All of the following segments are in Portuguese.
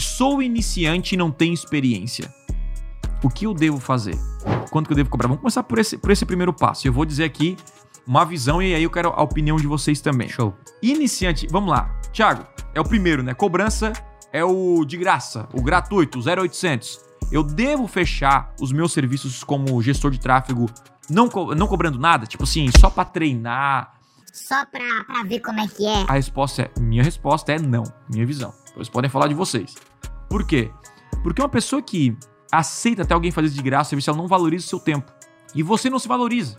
Sou iniciante e não tenho experiência. O que eu devo fazer? Quanto que eu devo cobrar? Vamos começar por esse, por esse primeiro passo. Eu vou dizer aqui uma visão e aí eu quero a opinião de vocês também. Show. Iniciante, vamos lá. Thiago, é o primeiro, né? Cobrança é o de graça, o gratuito, o 0800. Eu devo fechar os meus serviços como gestor de tráfego não, co não cobrando nada? Tipo assim, só para treinar? Só pra, pra ver como é que é? A resposta é, minha resposta é não, minha visão. Vocês podem falar de vocês. Por quê? Porque uma pessoa que aceita até alguém fazer de graça, ela não valoriza o seu tempo. E você não se valoriza.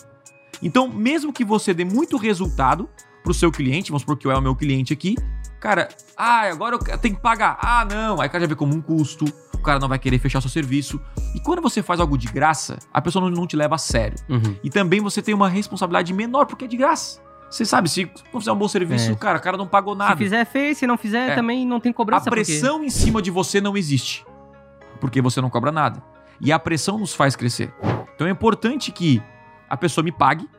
Então, mesmo que você dê muito resultado pro seu cliente, vamos supor que eu é o meu cliente aqui, cara, ah, agora eu tenho que pagar. Ah, não. Aí o cara já vê como um custo, o cara não vai querer fechar seu serviço. E quando você faz algo de graça, a pessoa não, não te leva a sério. Uhum. E também você tem uma responsabilidade menor, porque é de graça. Você sabe, se não fizer um bom serviço, É. cara, o cara não pagou nada. Se fizer, fez. Se não fizer, É. também não tem A cobrança. porque- pressão em cima de você não existe. Porque você não cobra nada. E a pressão nos faz crescer. Então é importante que a pessoa me pague.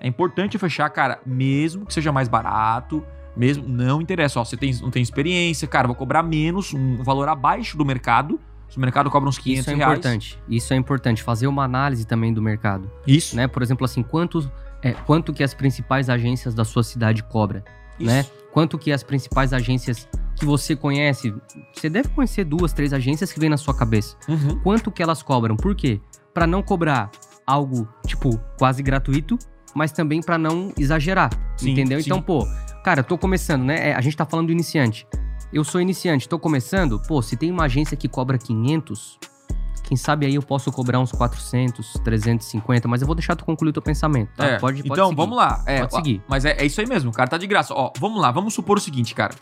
É importante fechar, cara, mesmo que seja mais barato, mesmo não interessa, ó, você tem, não tem experiência, cara, vou cobrar menos, um valor abaixo do mercado. Se o mercado cobra uns 500 Isso é reais. importante. Isso é importante. Fazer uma análise também do mercado. Isso, Né? Por exemplo, assim, quanto, é, quanto que as principais agências da sua cidade cobram? isso. né? Quanto que as principais agências que você conhece, você deve conhecer duas, três agências que vem na sua cabeça. Uhum. Quanto que elas cobram? Por quê? Pra não cobrar algo, tipo, quase gratuito, mas também pra não exagerar, Sim, entendeu? sim. Então, pô, cara, eu tô começando, né? É, A gente tá falando do iniciante. Eu sou iniciante, tô começando, pô, se tem uma agência que cobra 500, quem sabe aí eu posso cobrar uns 400, 350, mas eu vou deixar tu concluir teu pensamento, tá? É, Pode, pode então, seguir. vamos lá. É, Pode seguir. Mas é, é isso aí mesmo, o cara tá de graça. Ó, vamos lá, vamos supor o seguinte, cara.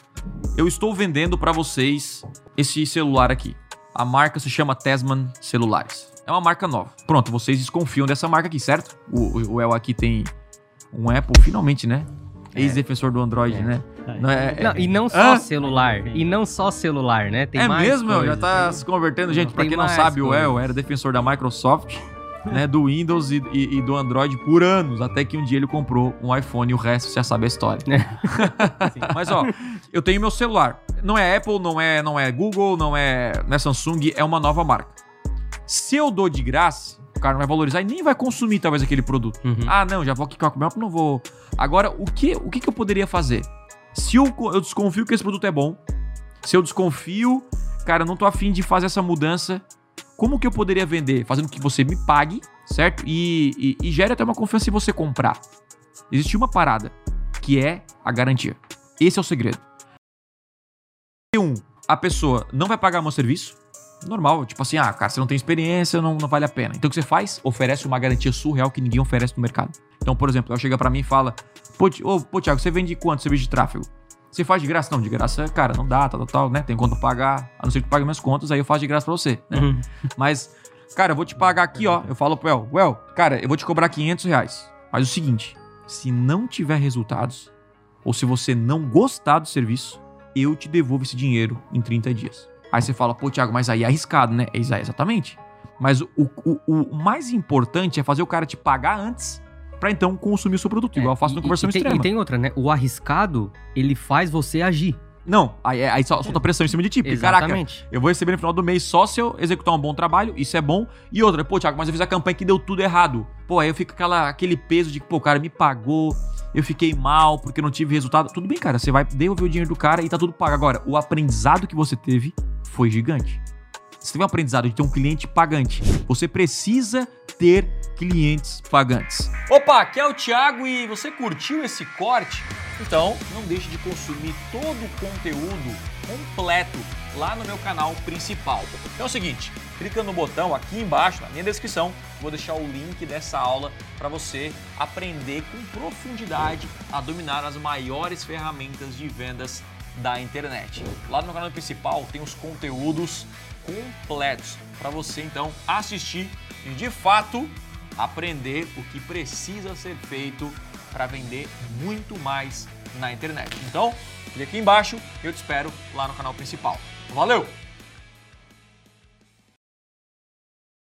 Eu estou vendendo pra vocês esse celular aqui. A marca se chama Tesman Celulares. É uma marca nova. Pronto, vocês desconfiam dessa marca aqui, certo? O, o, o El aqui tem um Apple, finalmente, né? É. Ex-defensor do Android, É. né? Não, é, é- Não, e não só Hã? celular, e não só celular, né? Tem é mais mesmo, El? Já tá se convertendo. Gente, pra Tem quem não sabe, o. El era defensor da Microsoft, né? Do Windows e, e- e do Android por anos. Até que um dia ele comprou um iPhone e o resto você já sabe a história. Mas ó, eu tenho meu celular. Não é Apple, não é, não é Google, não é, não é Samsung, é uma nova marca. Se eu dou de graça, o cara não vai valorizar e nem vai consumir talvez aquele produto. Uhum. Ah, não, já vou aqui com a não vou. Agora, o que, o que, que eu poderia fazer? Se eu, eu desconfio que esse produto é bom, se eu desconfio, cara, eu não tô afim de fazer essa mudança, como que eu poderia vender? Fazendo que você me pague, certo? E, e, e gere até uma confiança em você comprar. Existe uma parada, que é a garantia. Esse é o segredo. Um, a pessoa não vai pagar meu serviço, normal, tipo assim, ah, cara, você não tem experiência, não, não vale a pena. Então o que você faz? Oferece uma garantia surreal que ninguém oferece no mercado. Então, por exemplo, ela chega pra mim e fala: Pô, ô, pô Thiago, você vende quanto serviço de tráfego? Você faz de graça? Não, de graça, cara, não dá, tal, tal, tal, né? Tem conta pra pagar, a não ser que tu pague minhas contas, aí eu faço de graça pra você, né? Uhum. Mas, cara, eu vou te pagar aqui, ó. Eu falo pro El, Well, cara, eu vou te cobrar 500 reais. Mas o seguinte, se não tiver resultados, ou se você não gostar do serviço, eu te devolvo esse dinheiro em 30 dias. Aí você fala, pô, Thiago, mas aí é arriscado, né? É exa- exatamente. Mas o, o, o mais importante é fazer o cara te pagar antes, pra então consumir o seu produto, igual eu faço É, no e- conversão e, tem, extrema. e tem outra, né? O arriscado, ele faz você agir. Não, aí, aí só solta pressão em cima de ti. porque, Caraca, Exatamente. Eu vou receber no final do mês só se eu executar um bom trabalho, isso é bom. E outra, pô, Thiago, mas eu fiz a campanha que deu tudo errado. Pô, aí eu fico aquela, aquele peso de que, pô, o cara me pagou, eu fiquei mal porque não tive resultado. Tudo bem, cara, você vai devolver o dinheiro do cara e tá tudo pago. Agora, o aprendizado que você teve foi gigante. Você teve um aprendizado de ter um cliente pagante. Você precisa ter clientes pagantes. Opa, aqui é o Thiago e você curtiu esse corte? Então, não deixe de consumir todo o conteúdo completo lá no meu canal principal. É o seguinte, clica no botão aqui embaixo, na minha descrição, vou deixar o link dessa aula para você aprender com profundidade a dominar as maiores ferramentas de vendas da internet. Lá no meu canal principal tem os conteúdos completos para você então assistir e de fato aprender o que precisa ser feito para vender muito mais na internet. Então, clique aqui embaixo eu te espero lá no canal principal. Valeu!